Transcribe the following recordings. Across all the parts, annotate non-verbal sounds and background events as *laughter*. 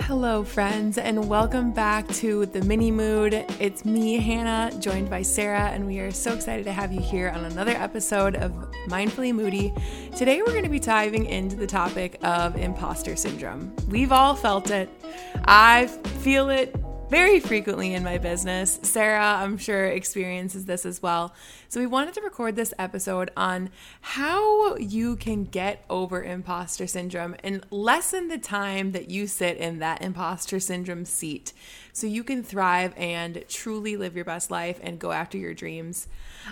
Hello, friends, and welcome back to the Mini Mood. It's me, Hannah, joined by Sara, and we are so excited to have you here on another episode of Mindfully Moody. Today, we're going to be diving into the topic of imposter syndrome. We've all felt it. I feel it very frequently in my business. Sara, I'm sure, experiences this as well. So, we wanted to record this episode on how you can get over imposter syndrome and lessen the time that you sit in that imposter syndrome seat so you can thrive and truly live your best life and go after your dreams.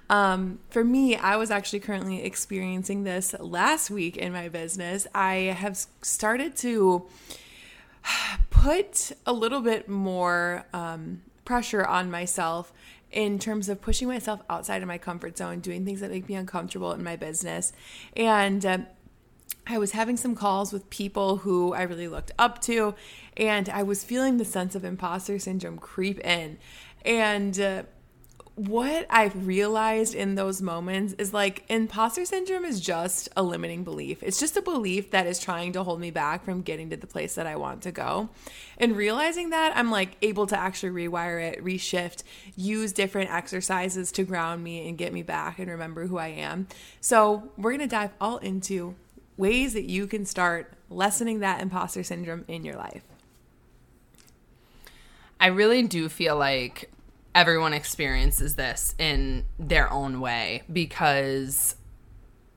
Um, for me, I was actually currently experiencing this last week in my business. I have started to put a little bit more um, pressure on myself in terms of pushing myself outside of my comfort zone, doing things that make me uncomfortable in my business. And um, I was having some calls with people who I really looked up to, and I was feeling the sense of imposter syndrome creep in. And uh, what I've realized in those moments is like imposter syndrome is just a limiting belief. It's just a belief that is trying to hold me back from getting to the place that I want to go. And realizing that, I'm like able to actually rewire it, reshift, use different exercises to ground me and get me back and remember who I am. So, we're going to dive all into ways that you can start lessening that imposter syndrome in your life. I really do feel like everyone experiences this in their own way because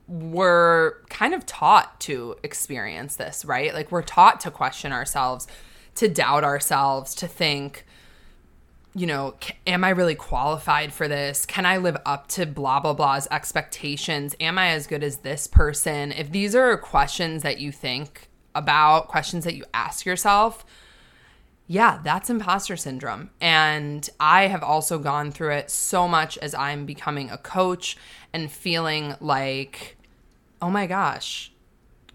we're kind of taught to experience this, right? Like we're taught to question ourselves, to doubt ourselves, to think, you know, am I really qualified for this? Can I live up to blah, blah, blah's expectations? Am I as good as this person? If these are questions that you think about, questions that you ask yourself, yeah, that's imposter syndrome. And I have also gone through it so much as I'm becoming a coach and feeling like, oh my gosh,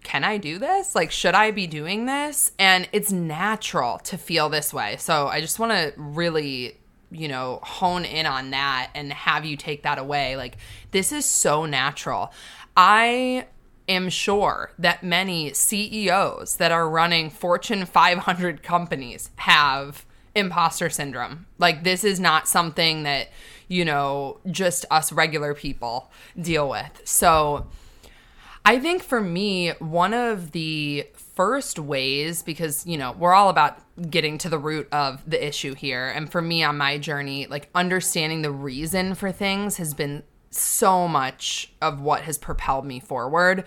can I do this? Like, should I be doing this? And it's natural to feel this way. So I just want to really, you know, hone in on that and have you take that away. Like, this is so natural. I am sure that many CEOs that are running Fortune 500 companies have imposter syndrome. Like, this is not something that, you know, just us regular people deal with. So, I think for me, one of the first ways, because, you know, we're all about getting to the root of the issue here. And for me on my journey, like understanding the reason for things has been so much of what has propelled me forward.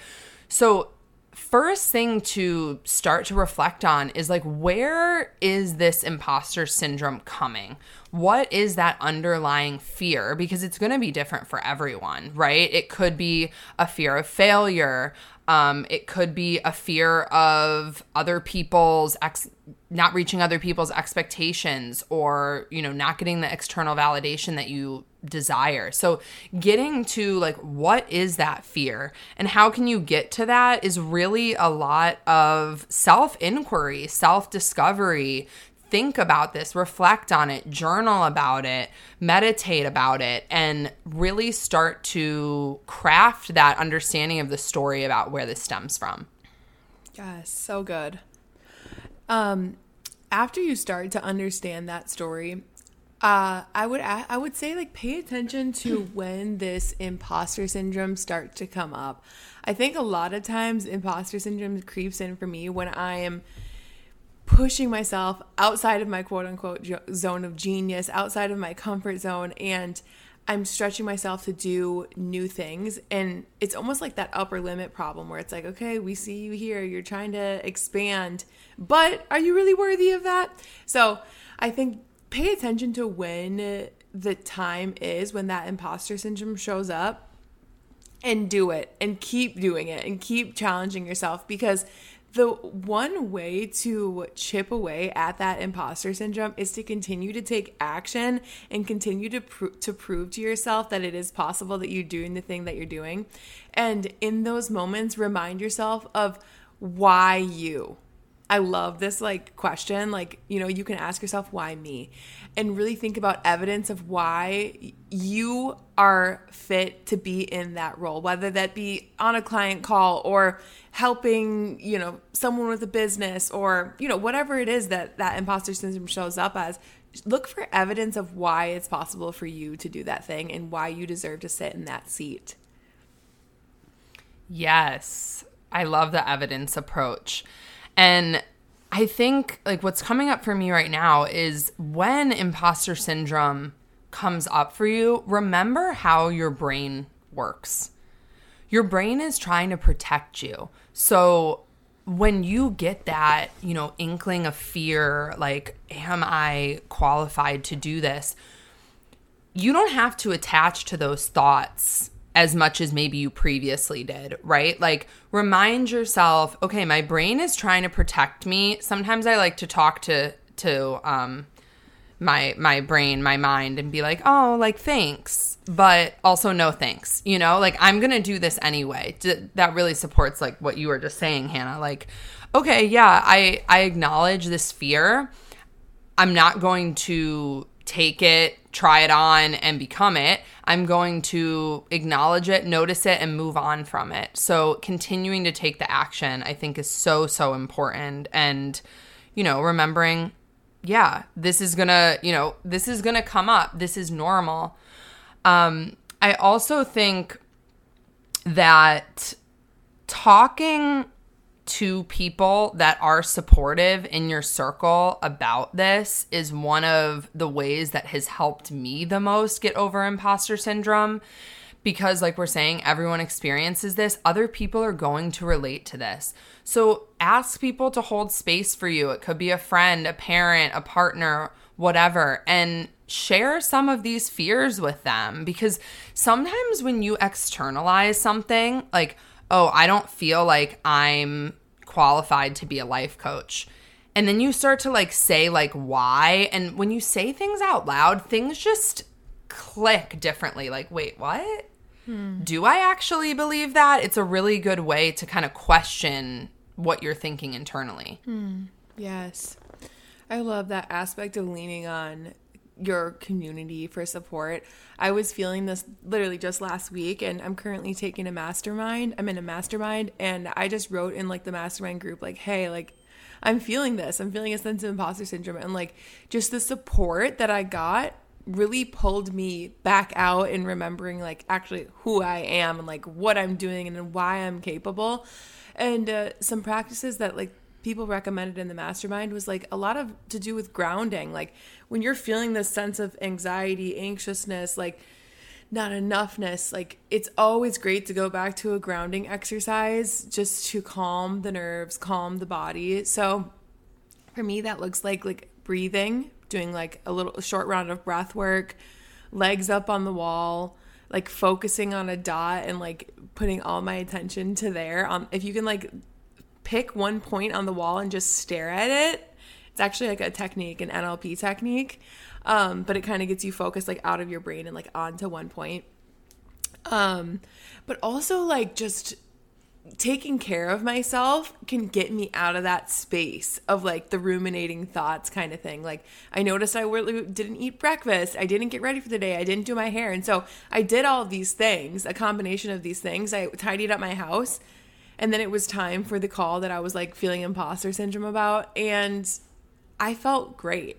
So, first thing to start to reflect on is like, where is this imposter syndrome coming? What is that underlying fear? Because it's going to be different for everyone, right? It could be a fear of failure. Um, it could be a fear of other people's ex- not reaching other people's expectations or you know not getting the external validation that you desire. So, getting to like, what is that fear and how can you get to that is really a lot of self inquiry, self discovery. Think about this, reflect on it, journal about it, meditate about it, and really start to craft that understanding of the story about where this stems from. Yes, so good. Um, after you start to understand that story, uh, I would I would say like pay attention to *laughs* when this imposter syndrome starts to come up. I think a lot of times imposter syndrome creeps in for me when I am pushing myself outside of my quote unquote zone of genius, outside of my comfort zone, and I'm stretching myself to do new things. And it's almost like that upper limit problem where it's like, okay, we see you here, you're trying to expand, but are you really worthy of that? So I think pay attention to when the time is when that imposter syndrome shows up and do it and keep doing it and keep challenging yourself because the one way to chip away at that imposter syndrome is to continue to take action and continue to to prove to yourself that it is possible that you're doing the thing that you're doing. And in those moments remind yourself of why you I love this like question. Like, you know, you can ask yourself, why me? And really think about evidence of why you are fit to be in that role, whether that be on a client call or helping, you know, someone with a business or, you know, whatever it is that that imposter syndrome shows up as. Look for evidence of why it's possible for you to do that thing and why you deserve to sit in that seat. Yes. I love the evidence approach. And I think like what's coming up for me right now is when imposter syndrome comes up for you, remember how your brain works. Your brain is trying to protect you. So when you get that, you know, inkling of fear, like, am I qualified to do this? You don't have to attach to those thoughts as much as maybe you previously did, right? Like remind yourself, okay, my brain is trying to protect me. Sometimes I like to talk to to um my my brain, my mind and be like, "Oh, like thanks." But also no thanks. You know, like I'm going to do this anyway. D- that really supports like what you were just saying, Hannah. Like, okay, yeah, I I acknowledge this fear. I'm not going to take it, try it on, and become it. I'm going to acknowledge it, notice it, and move on from it. So, continuing to take the action, I think, is so, so important. And, you know, remembering, yeah, this is gonna, you know, this is gonna come up. This is normal. Um, I also think that talking to people that are supportive in your circle about this is one of the ways that has helped me the most get over imposter syndrome. Because like we're saying everyone experiences this. Other people are going to relate to this. So ask people to hold space for you. It could be a friend a parent a partner whatever and share some of these fears with them. Because sometimes when you externalize something like oh, I don't feel like I'm qualified to be a life coach. And then you start to like say like why and when you say things out loud, things just click differently. Like, wait, what? Hmm. Do I actually believe that? It's a really good way to kind of question what you're thinking internally. Hmm. Yes. I love that aspect of leaning on your community for support. I was feeling this literally just last week and I'm currently taking a mastermind. I'm in a mastermind and I just wrote in like the mastermind group like, "Hey, like I'm feeling this. I'm feeling a sense of imposter syndrome." And like just the support that I got really pulled me back out in remembering like actually who I am and like what I'm doing and why I'm capable. And uh, some practices that like people recommended in the mastermind was like a lot of to do with grounding. Like when you're feeling this sense of anxiety, anxiousness, like not enoughness, like it's always great to go back to a grounding exercise just to calm the nerves, calm the body. So for me that looks like like breathing, doing like a little a short round of breath work, legs up on the wall, like focusing on a dot and like putting all my attention to there. Um if you can like pick one point on the wall and just stare at it. It's actually like a technique, an NLP technique, um, but it kind of gets you focused like out of your brain and like onto one point. Um, but also like just taking care of myself can get me out of that space of like the ruminating thoughts kind of thing. Like I noticed I didn't eat breakfast, I didn't get ready for the day, I didn't do my hair, and so I did all these things, a combination of these things. I tidied up my house and then it was time for the call that I was like feeling imposter syndrome about. And I felt great.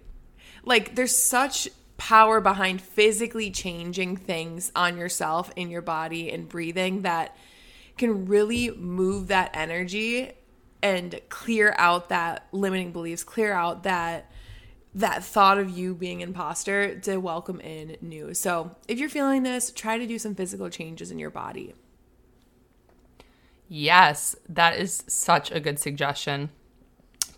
Like, there's such power behind physically changing things on yourself, in your body, and breathing that can really move that energy and clear out that limiting beliefs, clear out that that thought of you being imposter to welcome in new. So, if you're feeling this, try to do some physical changes in your body. Yes, that is such a good suggestion.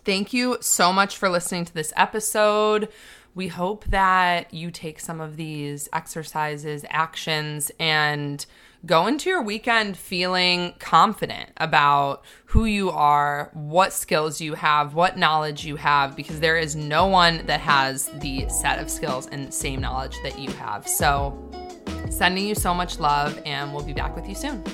Thank you so much for listening to this episode. We hope that you take some of these exercises, actions, and go into your weekend feeling confident about who you are, what skills you have, what knowledge you have, because there is no one that has the set of skills and same knowledge that you have. So, sending you so much love, and we'll be back with you soon.